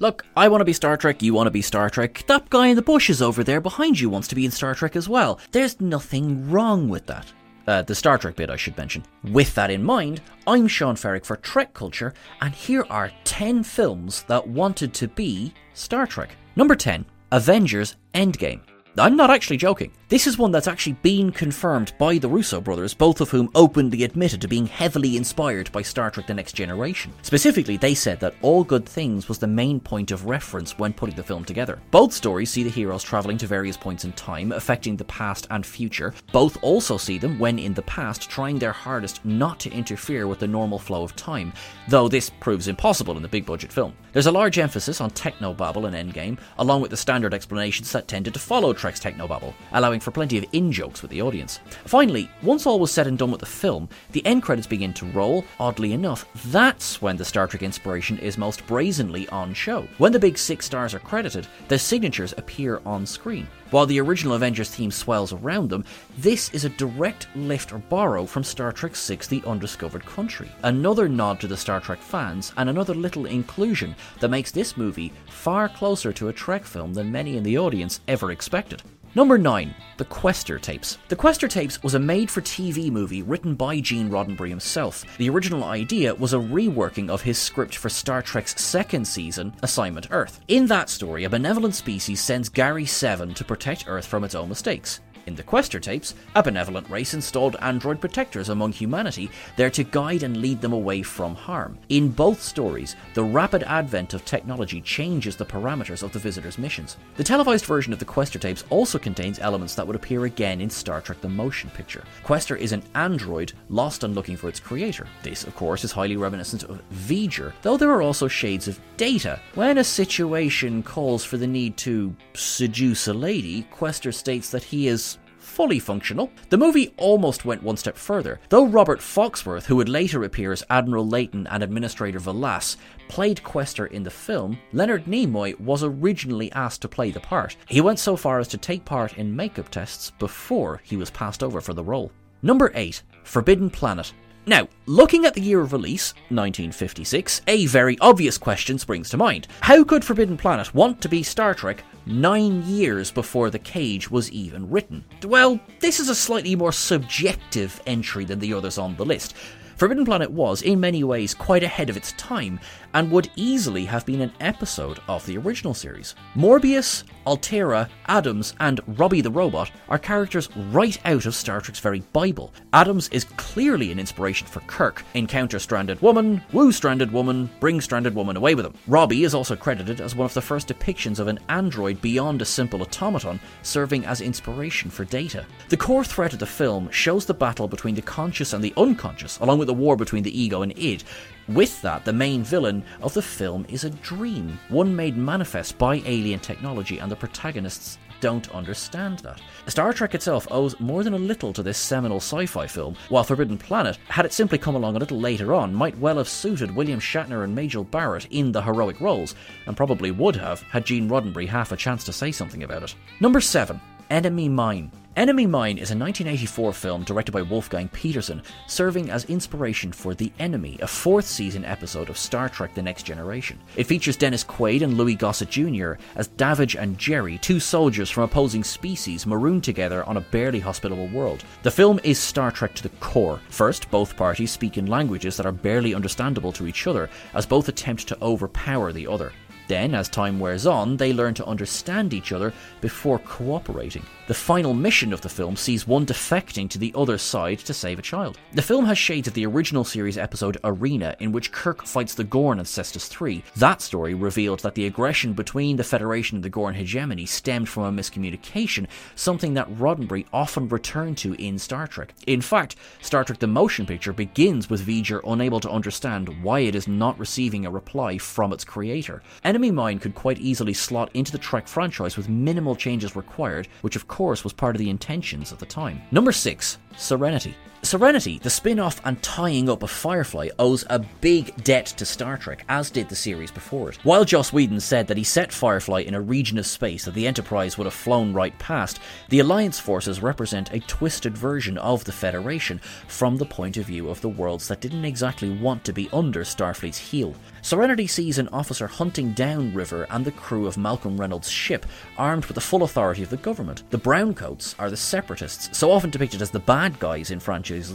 Look, I want to be Star Trek, you want to be Star Trek. That guy in the bushes over there behind you wants to be in Star Trek as well. There's nothing wrong with that. Uh, the Star Trek bit, I should mention. With that in mind, I'm Sean Ferrick for Trek Culture, and here are 10 films that wanted to be Star Trek. Number 10 Avengers Endgame. I'm not actually joking. This is one that's actually been confirmed by the Russo brothers, both of whom openly admitted to being heavily inspired by Star Trek The Next Generation. Specifically, they said that All Good Things was the main point of reference when putting the film together. Both stories see the heroes travelling to various points in time, affecting the past and future. Both also see them, when in the past, trying their hardest not to interfere with the normal flow of time, though this proves impossible in the big budget film. There's a large emphasis on technobabble in Endgame, along with the standard explanations that tended to follow Trek's technobabble, allowing for plenty of in jokes with the audience. Finally, once all was said and done with the film, the end credits begin to roll. Oddly enough, that's when the Star Trek inspiration is most brazenly on show. When the big six stars are credited, their signatures appear on screen. While the original Avengers theme swells around them, this is a direct lift or borrow from Star Trek VI The Undiscovered Country. Another nod to the Star Trek fans, and another little inclusion that makes this movie far closer to a Trek film than many in the audience ever expected. Number 9. The Questor Tapes. The Questor Tapes was a made for TV movie written by Gene Roddenberry himself. The original idea was a reworking of his script for Star Trek's second season, Assignment Earth. In that story, a benevolent species sends Gary 7 to protect Earth from its own mistakes. In the Questor tapes, a benevolent race installed android protectors among humanity there to guide and lead them away from harm. In both stories, the rapid advent of technology changes the parameters of the visitors' missions. The televised version of the Questor tapes also contains elements that would appear again in Star Trek the Motion Picture. Questor is an android lost and looking for its creator. This, of course, is highly reminiscent of V'ger, though there are also shades of Data. When a situation calls for the need to seduce a lady, Questor states that he is fully functional. The movie almost went one step further. Though Robert Foxworth, who would later appear as Admiral Leyton and Administrator V'Las, played Questor in the film, Leonard Nimoy was originally asked to play the part. He went so far as to take part in makeup tests before he was passed over for the role. Number 8 Forbidden Planet. Now, looking at the year of release, 1956, a very obvious question springs to mind. How could Forbidden Planet want to be Star Trek nine years before The Cage was even written? Well, this is a slightly more subjective entry than the others on the list. Forbidden Planet was, in many ways, quite ahead of its time, and would easily have been an episode of the original series. Morbius, Altaira, Adams, and Robbie the Robot are characters right out of Star Trek's very Bible. Adams is clearly an inspiration for Kirk. Encounter stranded woman, woo stranded woman, bring stranded woman away with him. Robbie is also credited as one of the first depictions of an android beyond a simple automaton, serving as inspiration for Data. The core thread of the film shows the battle between the conscious and the unconscious, along with the war between the ego and id. With that, the main villain of the film is a dream, one made manifest by alien technology, and the protagonists don't understand that. Star Trek itself owes more than a little to this seminal sci fi film, while Forbidden Planet, had it simply come along a little later on, might well have suited William Shatner and Majel Barrett in the heroic roles, and probably would have had Gene Roddenberry half a chance to say something about it. Number 7. Enemy Mine. Enemy Mine is a 1984 film directed by Wolfgang Petersen, serving as inspiration for The Enemy, a fourth season episode of Star Trek The Next Generation. It features Dennis Quaid and Louis Gossett Jr. as Davidge and Jerry, two soldiers from opposing species marooned together on a barely hospitable world. The film is Star Trek to the core. First, both parties speak in languages that are barely understandable to each other, as both attempt to overpower the other. Then, as time wears on, they learn to understand each other before cooperating. The final mission of the film sees one defecting to the other side to save a child. The film has shades of the original series episode Arena, in which Kirk fights the Gorn in Cestus 3. That story revealed that the aggression between the Federation and the Gorn hegemony stemmed from a miscommunication, something that Roddenberry often returned to in Star Trek. In fact, Star Trek the Motion Picture begins with V'Ger unable to understand why it is not receiving a reply from its creator. Enemy Mine could quite easily slot into the Trek franchise with minimal changes required, which of course was part of the intentions at the time. Number 6. Serenity. Serenity, the spin off and tying up of Firefly, owes a big debt to Star Trek, as did the series before it. While Joss Whedon said that he set Firefly in a region of space that the Enterprise would have flown right past, the Alliance forces represent a twisted version of the Federation from the point of view of the worlds that didn't exactly want to be under Starfleet's heel. Serenity sees an officer hunting down River and the crew of Malcolm Reynolds' ship, armed with the full authority of the government. The Browncoats are the separatists, so often depicted as the bad guys in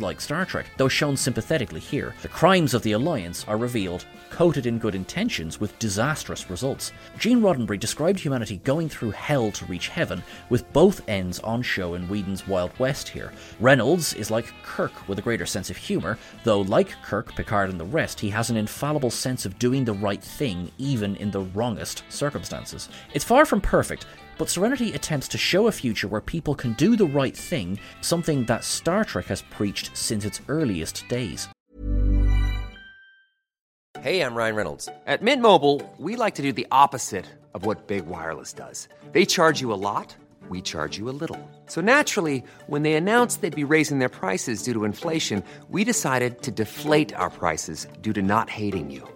like Star Trek, though shown sympathetically here. The crimes of the Alliance are revealed, coated in good intentions, with disastrous results. Gene Roddenberry described humanity going through hell to reach heaven, with both ends on show in Whedon's Wild West here. Reynolds is like Kirk with a greater sense of humour, though like Kirk, Picard, and the rest, he has an infallible sense of doing the right thing even in the wrongest circumstances. It's far from perfect, but Serenity attempts to show a future where people can do the right thing, something that Star Trek has preached since its earliest days. Hey, I'm Ryan Reynolds. At Mint Mobile, we like to do the opposite of what Big Wireless does. They charge you a lot, we charge you a little. So naturally, when they announced they'd be raising their prices due to inflation, we decided to deflate our prices due to not hating you.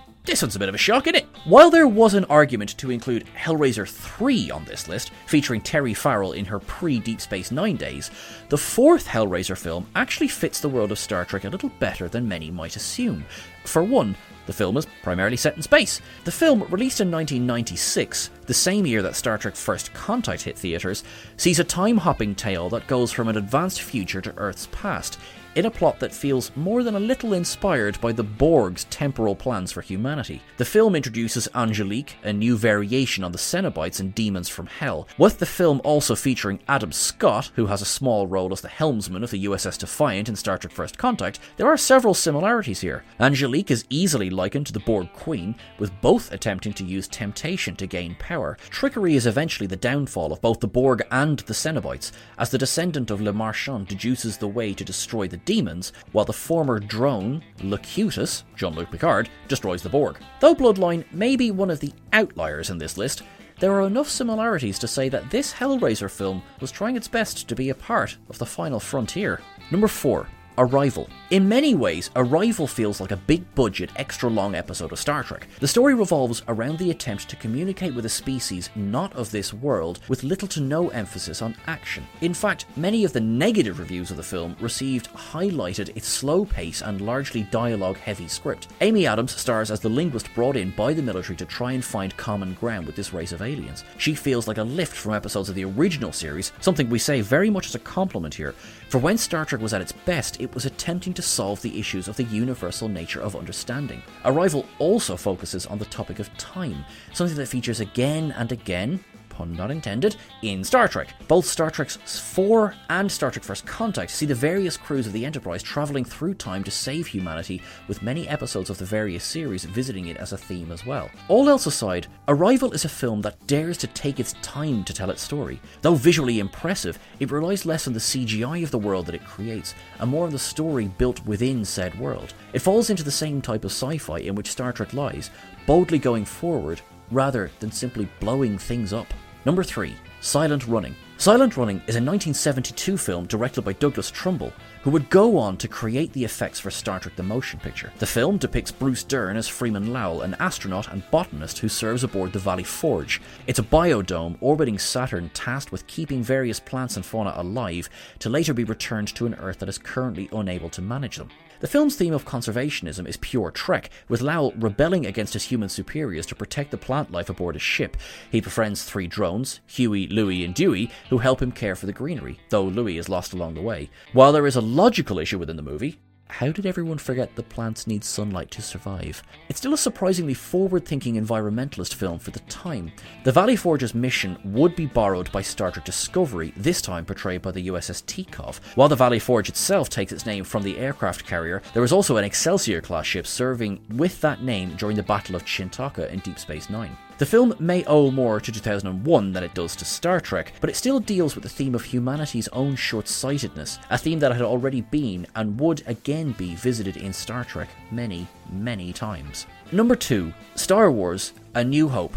this one's a bit of a shock, isn't it? While there was an argument to include Hellraiser 3 on this list, featuring Terry Farrell in her pre Deep Space Nine days, the fourth Hellraiser film actually fits the world of Star Trek a little better than many might assume. For one, the film is primarily set in space. The film, released in 1996, the same year that Star Trek First Contact hit theatres, sees a time hopping tale that goes from an advanced future to Earth's past in a plot that feels more than a little inspired by the Borg's temporal plans for humanity. The film introduces Angelique, a new variation on the Cenobites and Demons from Hell, with the film also featuring Adam Scott, who has a small role as the helmsman of the USS Defiant in Star Trek First Contact. There are several similarities here. Angelique is easily likened to the Borg Queen, with both attempting to use temptation to gain power. Trickery is eventually the downfall of both the Borg and the Cenobites, as the descendant of Le Marchand deduces the way to destroy the demons, while the former drone, Locutus, Jean Luc Picard, destroys the Borg. Though Bloodline may be one of the outliers in this list, there are enough similarities to say that this Hellraiser film was trying its best to be a part of the final frontier. Number 4. Arrival. In many ways, Arrival feels like a big budget, extra long episode of Star Trek. The story revolves around the attempt to communicate with a species not of this world, with little to no emphasis on action. In fact, many of the negative reviews of the film received highlighted its slow pace and largely dialogue heavy script. Amy Adams stars as the linguist brought in by the military to try and find common ground with this race of aliens. She feels like a lift from episodes of the original series, something we say very much as a compliment here, for when Star Trek was at its best, it was attempting to solve the issues of the universal nature of understanding. Arrival also focuses on the topic of time, something that features again and again pun not intended, in Star Trek. Both Star Trek 4 and Star Trek First Contact see the various crews of the Enterprise travelling through time to save humanity, with many episodes of the various series visiting it as a theme as well. All else aside, Arrival is a film that dares to take its time to tell its story. Though visually impressive, it relies less on the CGI of the world that it creates, and more on the story built within said world. It falls into the same type of sci fi in which Star Trek lies, boldly going forward rather than simply blowing things up. Number 3. Silent Running. Silent Running is a 1972 film directed by Douglas Trumbull, who would go on to create the effects for Star Trek the Motion Picture. The film depicts Bruce Dern as Freeman Lowell, an astronaut and botanist who serves aboard the Valley Forge. It's a biodome orbiting Saturn tasked with keeping various plants and fauna alive to later be returned to an Earth that is currently unable to manage them. The film's theme of conservationism is pure Trek, with Lowell rebelling against his human superiors to protect the plant life aboard his ship. He befriends three drones, Huey, Louie, and Dewey, who help him care for the greenery, though Louie is lost along the way. While there is a logical issue within the movie, how did everyone forget that plants need sunlight to survive? It's still a surprisingly forward thinking environmentalist film for the time. The Valley Forge's mission would be borrowed by Star Trek Discovery, this time portrayed by the USS Tikhov. While the Valley Forge itself takes its name from the aircraft carrier, there is also an Excelsior class ship serving with that name during the Battle of Chin'toka in Deep Space Nine. The film may owe more to 2001 than it does to Star Trek, but it still deals with the theme of humanity's own short sightedness, a theme that had already been and would again be visited in Star Trek many, many times. Number 2 Star Wars A New Hope.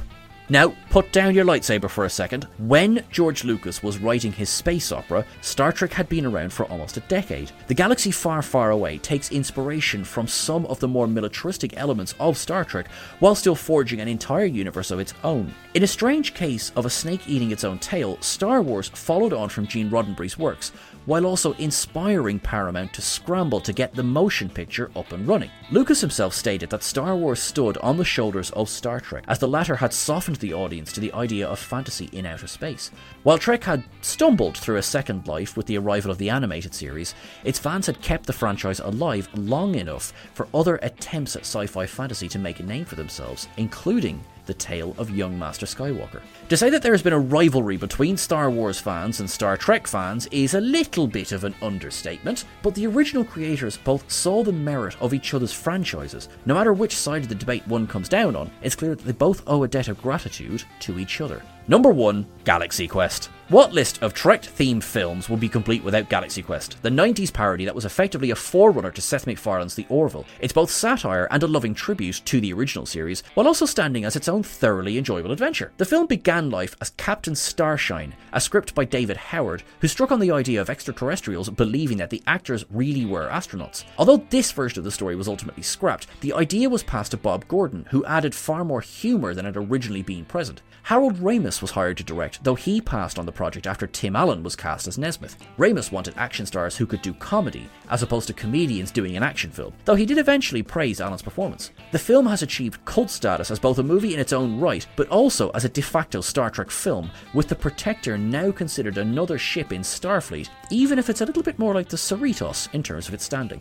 Now, put down your lightsaber for a second. When George Lucas was writing his space opera, Star Trek had been around for almost a decade. The galaxy far, far away takes inspiration from some of the more militaristic elements of Star Trek, while still forging an entire universe of its own. In a strange case of a snake eating its own tail, Star Wars followed on from Gene Roddenberry's works, while also inspiring Paramount to scramble to get the motion picture up and running. Lucas himself stated that Star Wars stood on the shoulders of Star Trek, as the latter had softened the audience to the idea of fantasy in outer space. While Trek had stumbled through a second life with the arrival of the animated series, its fans had kept the franchise alive long enough for other attempts at sci fi fantasy to make a name for themselves, including the tale of young Master Skywalker. To say that there has been a rivalry between Star Wars fans and Star Trek fans is a little bit of an understatement, but the original creators both saw the merit of each other's franchises. No matter which side of the debate one comes down on, it's clear that they both owe a debt of gratitude to each other. Number 1 Galaxy Quest. What list of Trek themed films would be complete without Galaxy Quest? The 90s parody that was effectively a forerunner to Seth MacFarlane's The Orville. It's both satire and a loving tribute to the original series, while also standing as its own thoroughly enjoyable adventure. The film began life as Captain Starshine, a script by David Howard, who struck on the idea of extraterrestrials believing that the actors really were astronauts. Although this version of the story was ultimately scrapped, the idea was passed to Bob Gordon, who added far more humour than had originally been present. Harold Ramis was hired to direct, though he passed on the project after Tim Allen was cast as Nesmith. Ramis wanted action stars who could do comedy, as opposed to comedians doing an action film, though he did eventually praise Allen's performance. The film has achieved cult status as both a movie in its own right, but also as a de facto Star Trek film, with the Protector now considered another ship in Starfleet, even if it's a little bit more like the Cerritos in terms of its standing.